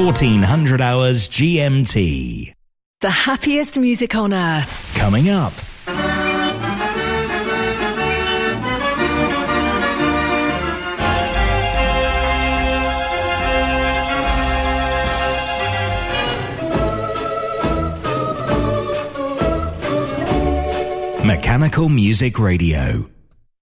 1400 hours GMT. The happiest music on earth. Coming up. Mechanical Music Radio.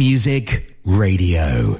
Music Radio.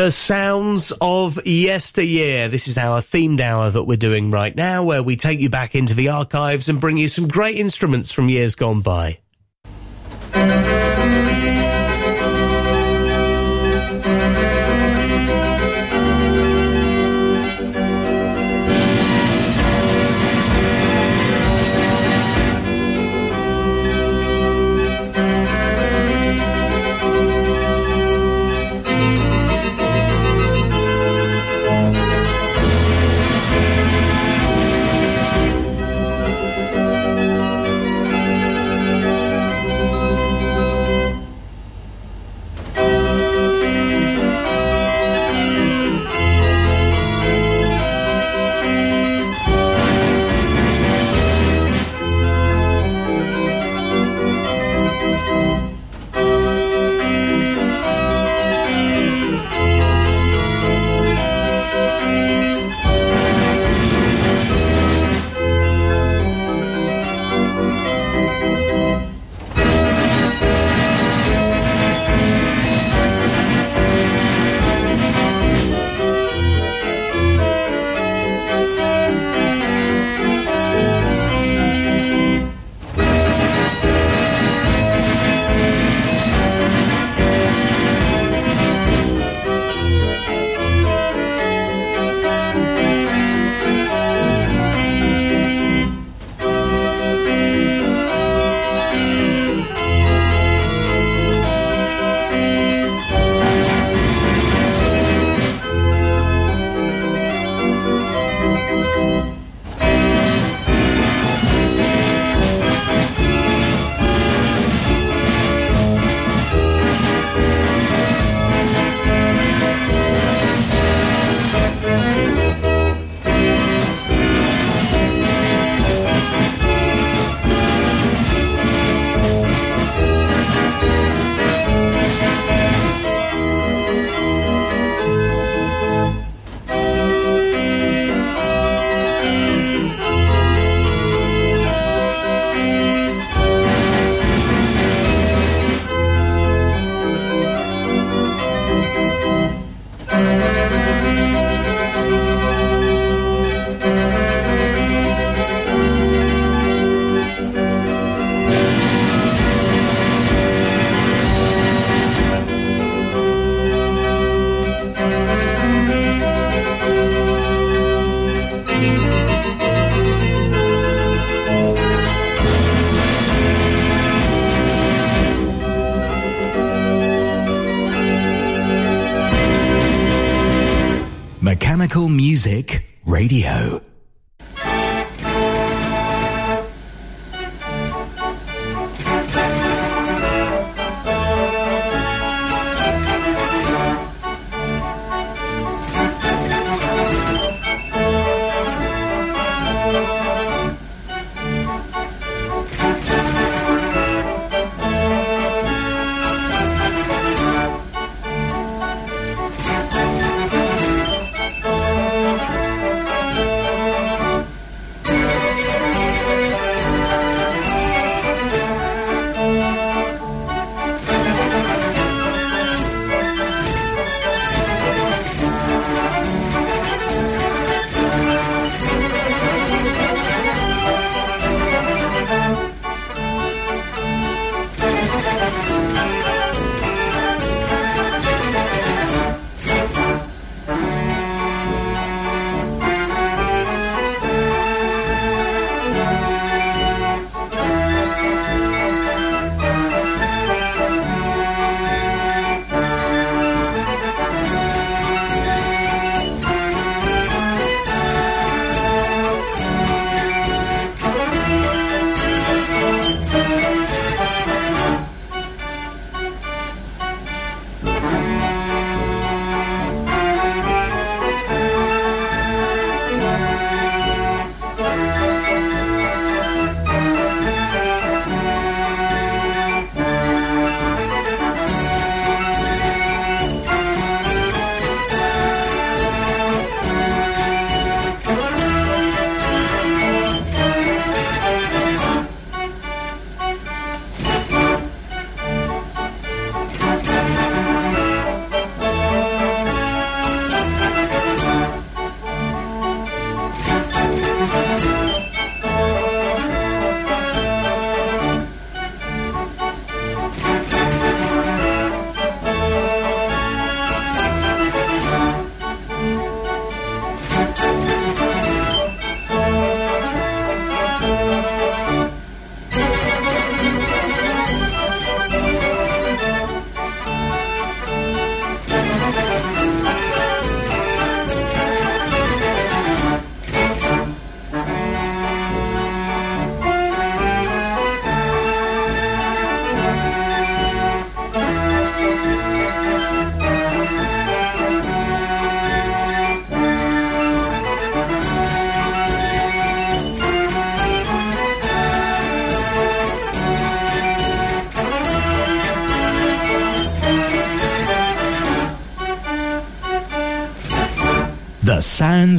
The sounds of yesteryear. This is our themed hour that we're doing right now, where we take you back into the archives and bring you some great instruments from years gone by.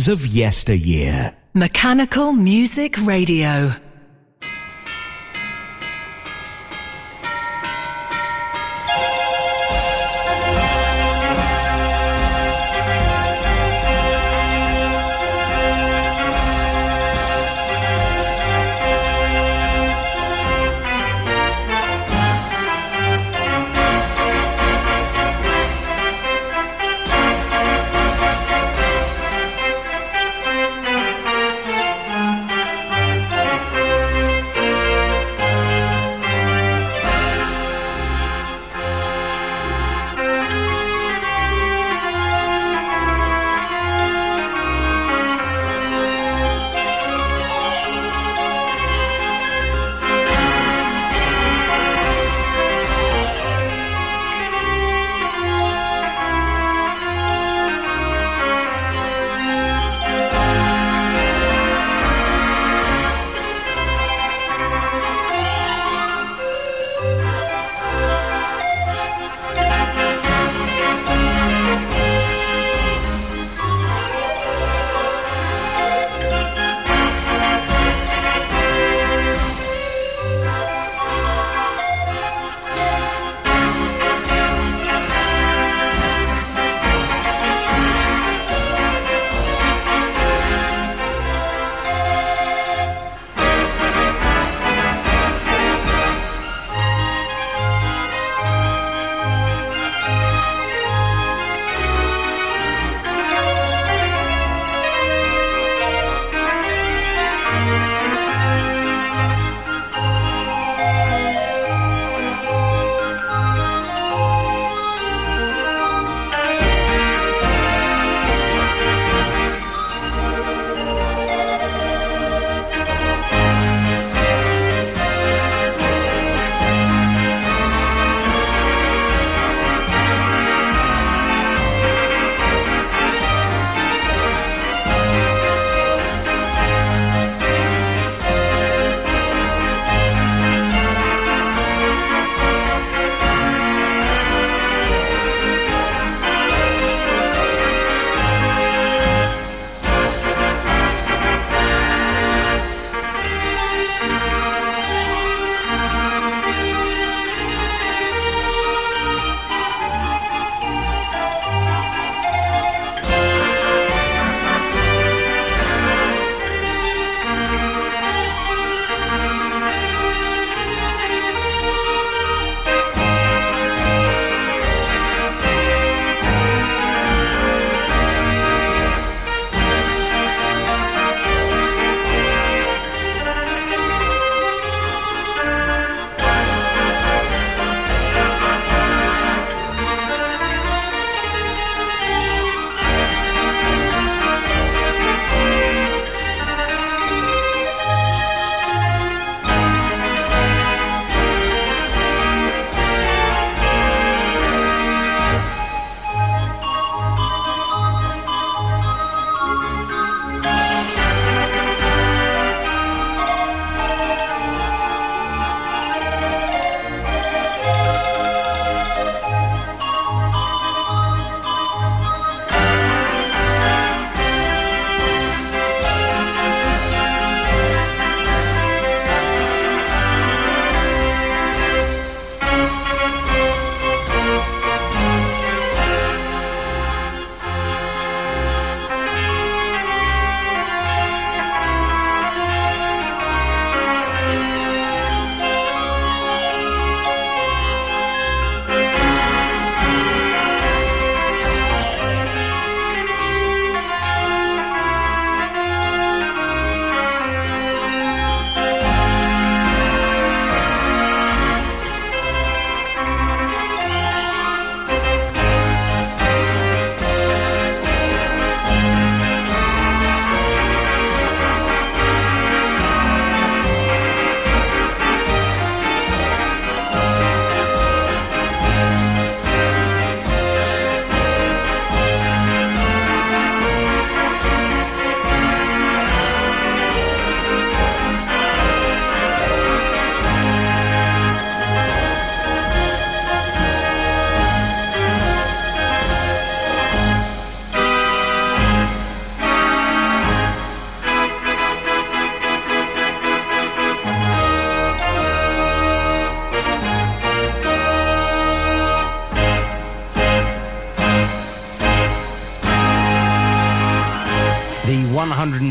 Of yesteryear. Mechanical Music Radio.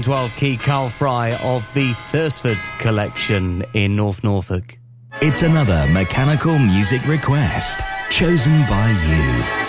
112 key Carl Frei of the Thursford collection in North Norfolk. It's another mechanical music request chosen by you.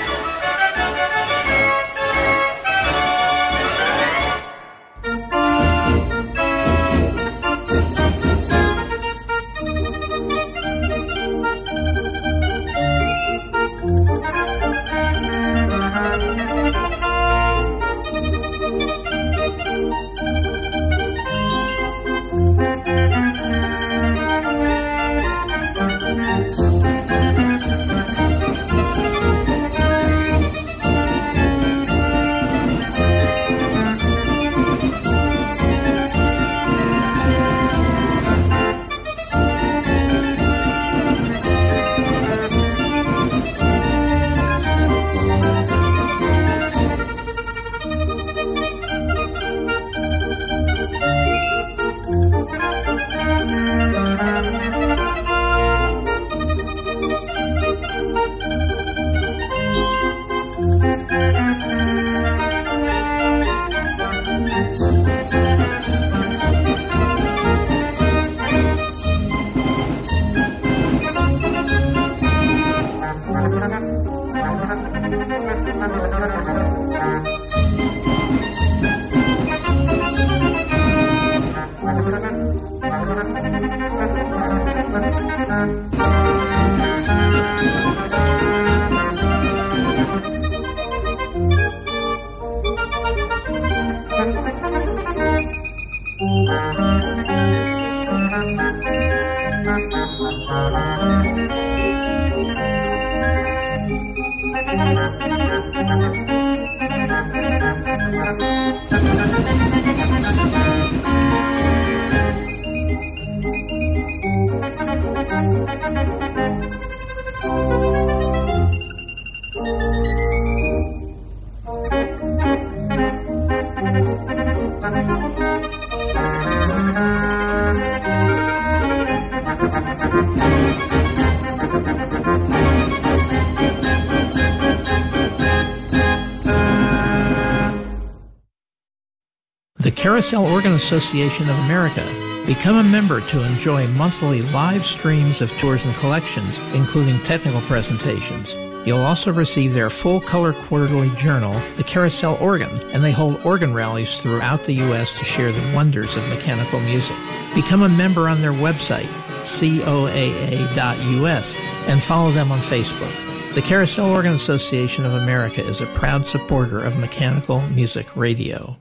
Carousel Organ Association of America. Become a member to enjoy monthly live streams of tours and collections, including technical presentations. You'll also receive their full color quarterly journal, The Carousel Organ, and they hold organ rallies throughout the U.S. to share the wonders of mechanical music. Become a member on their website, coaa.us, and follow them on Facebook. The Carousel Organ Association of America is a proud supporter of mechanical music radio.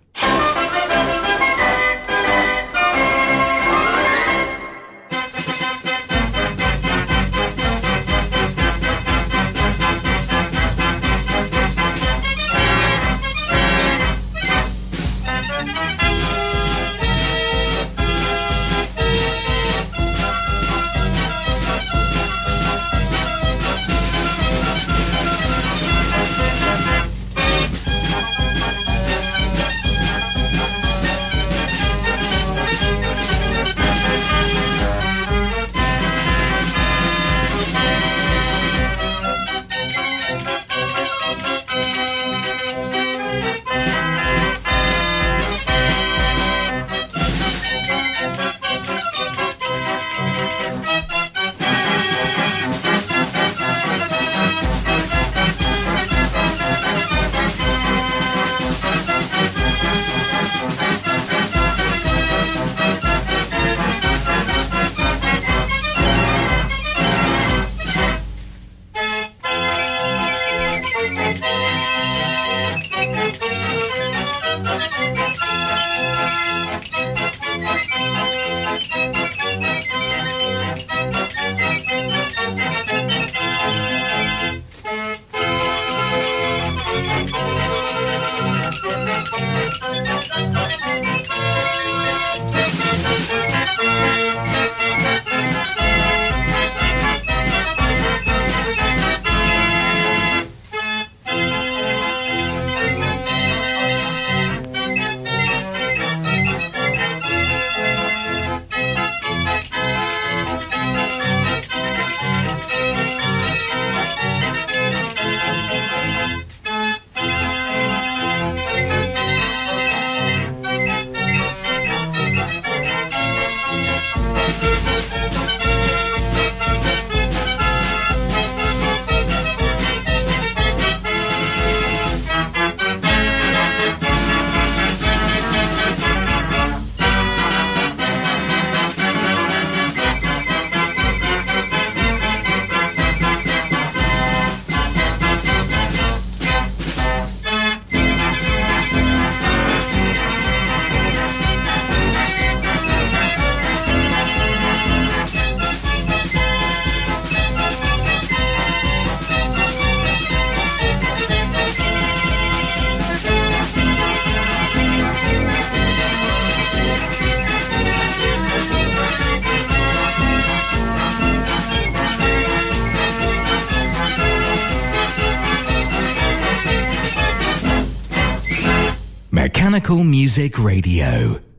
Music Radio.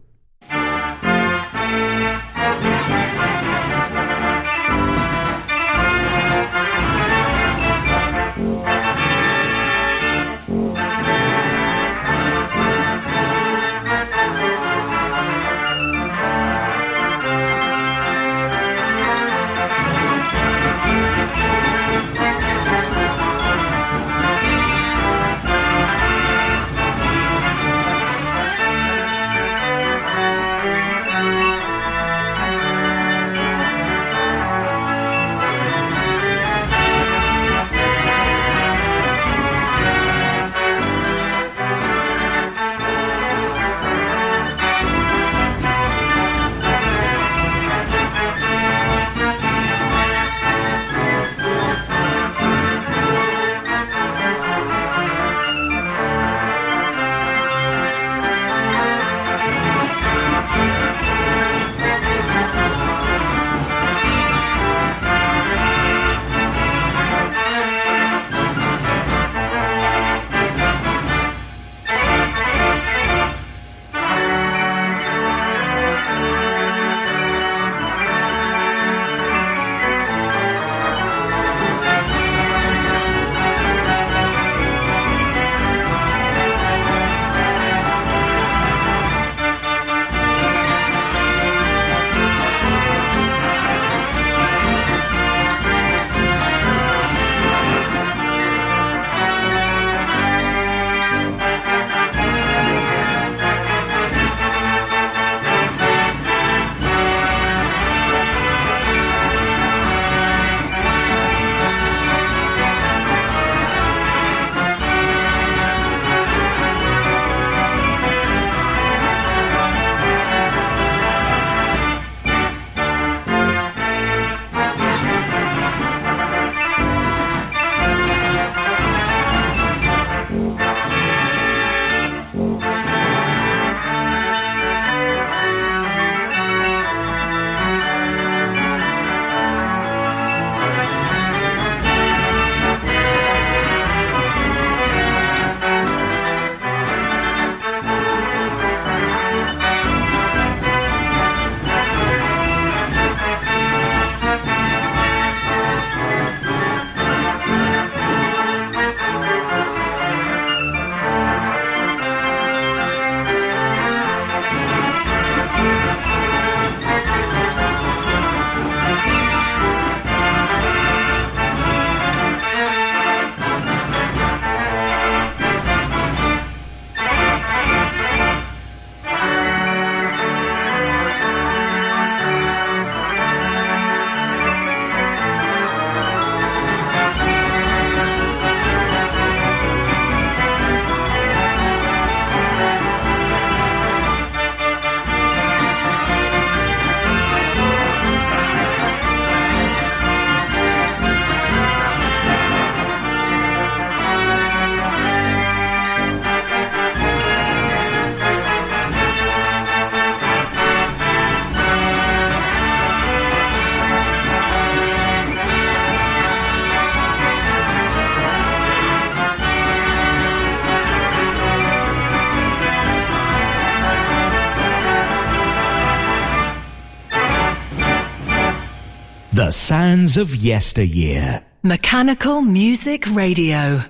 Sounds of yesteryear. Mechanical Music Radio.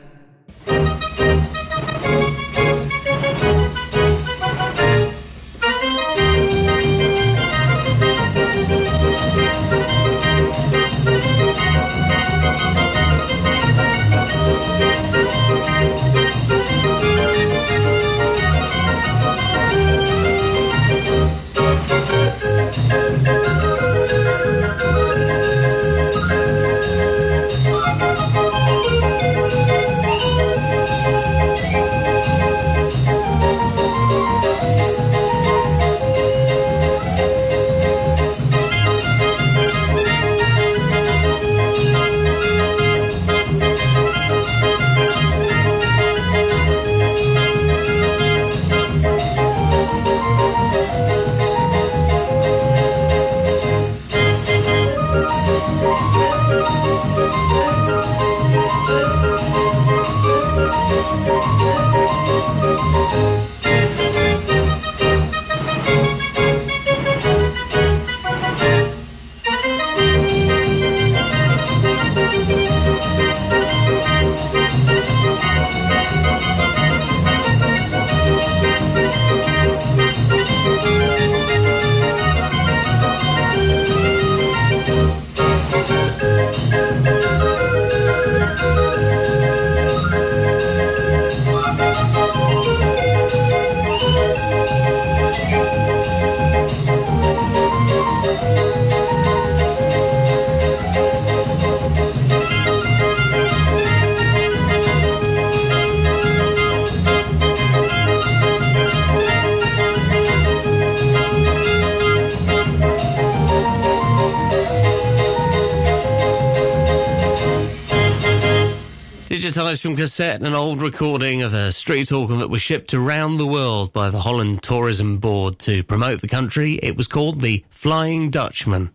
Cassette, an old recording of a street organ that was shipped around the world by the Holland Tourism Board to promote the country. It was called the Flying Dutchman.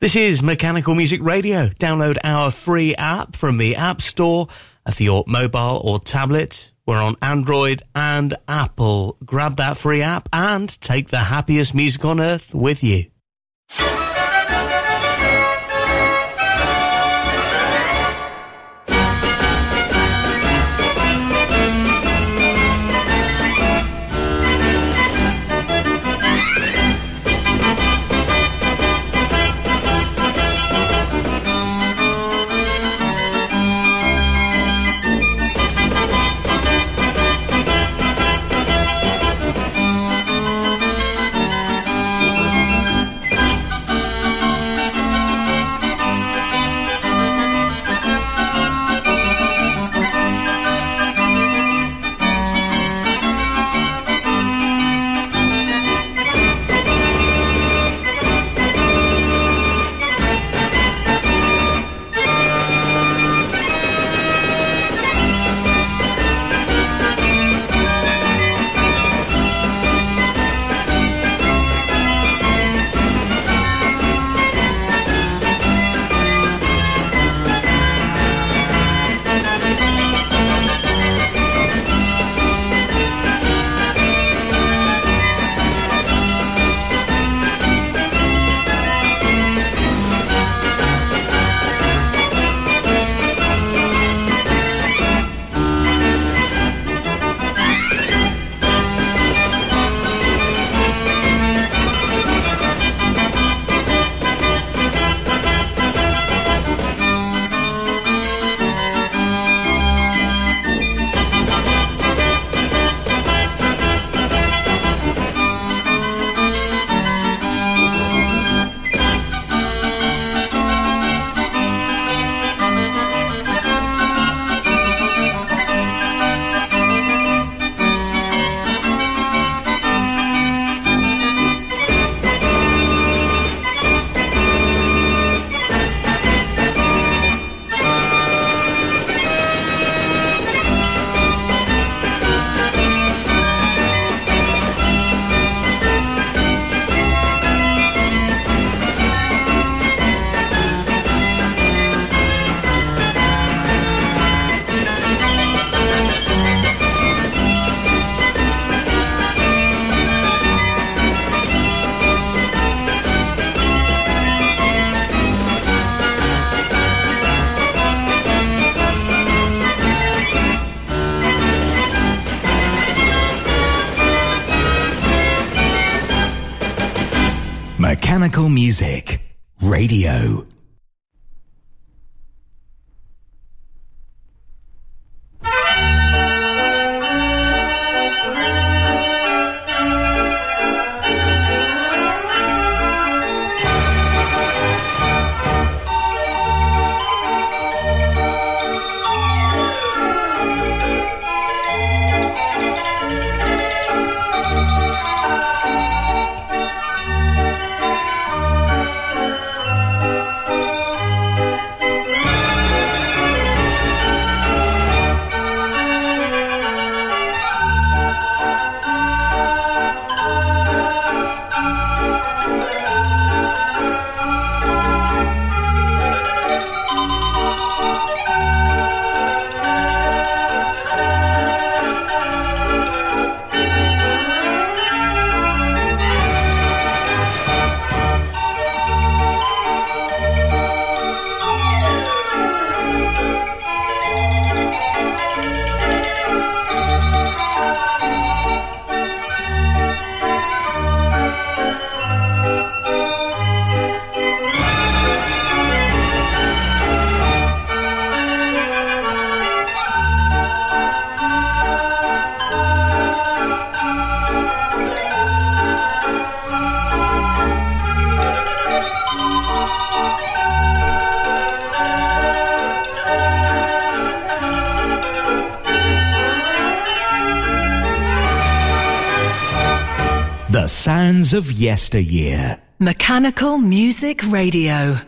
This is Mechanical Music Radio. Download our free app from the App Store uh, for your mobile or tablet. We're on Android and Apple. Grab that free app and take the happiest music on earth with you. Music of yesteryear. Mechanical Music Radio.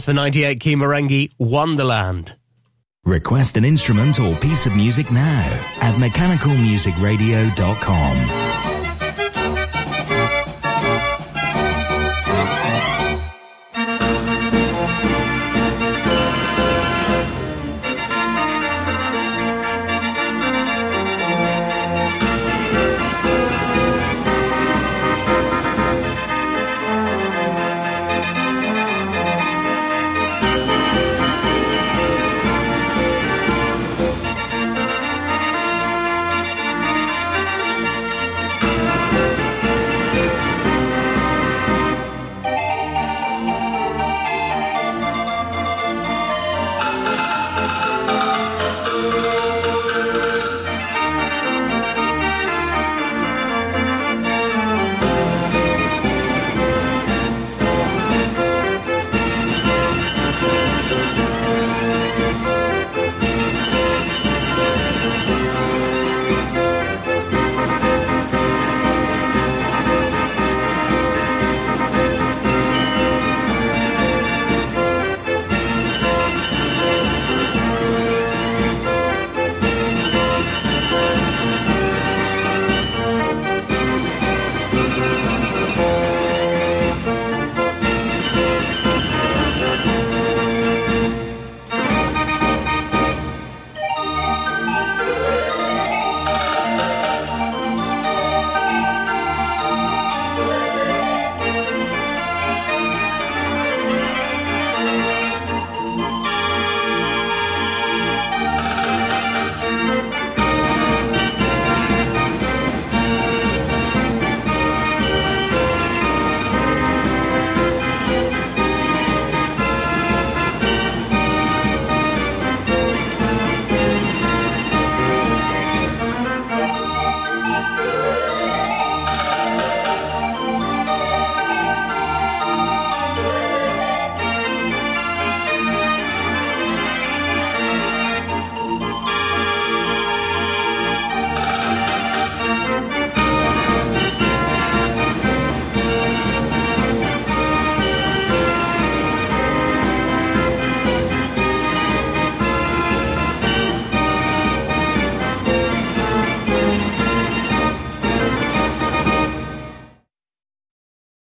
That's the 98 key Marenghi Wonderland. Request an instrument or piece of music now at mechanicalmusicradio.com.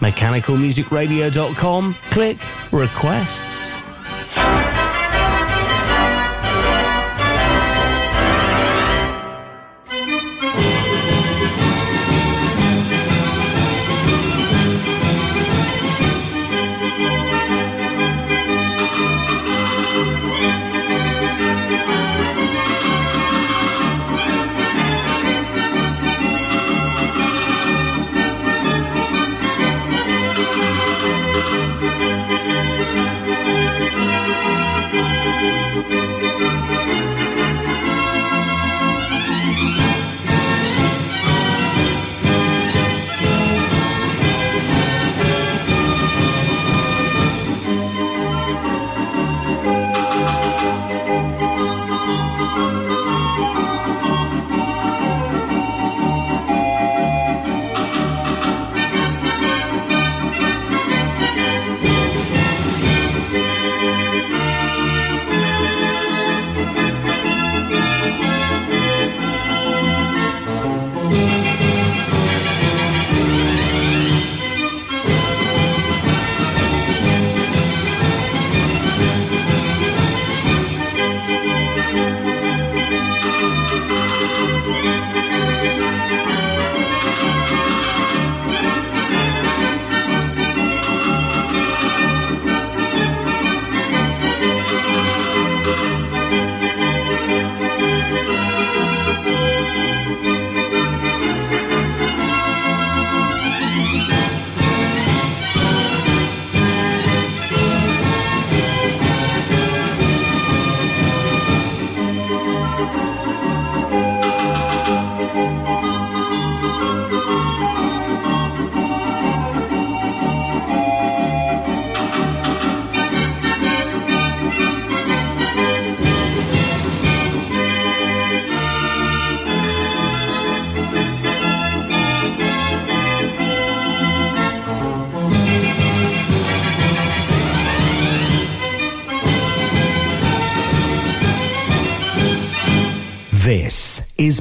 mechanicalmusicradio.com, click requests.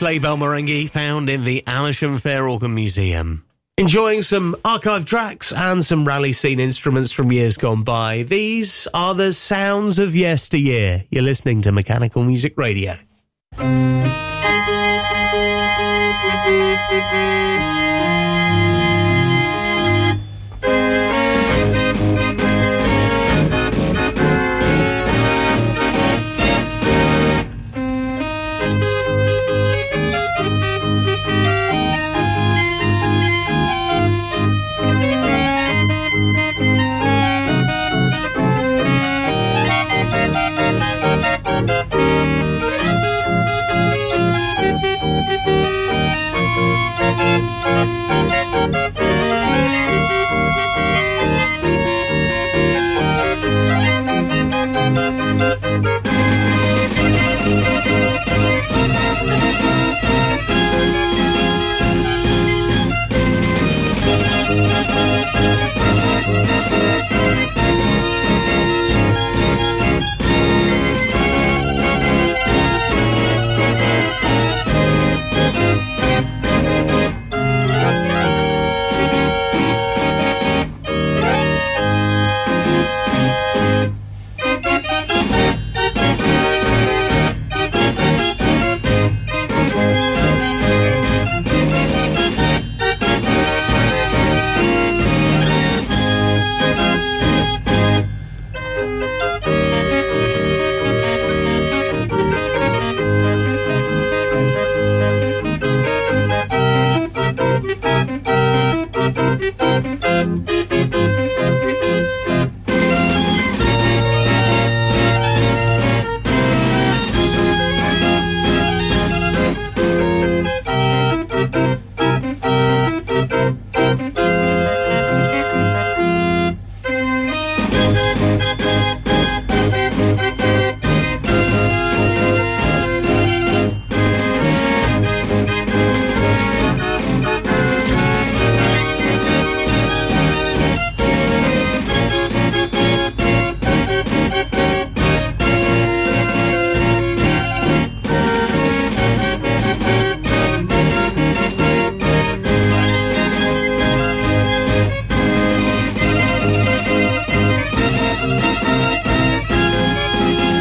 Sleigh bell Marenghi found in the Amersham Fair Organ Museum. Enjoying some archive tracks and some rally scene instruments from years gone by. These are the sounds of yesteryear. You're listening to Mechanical Music Radio.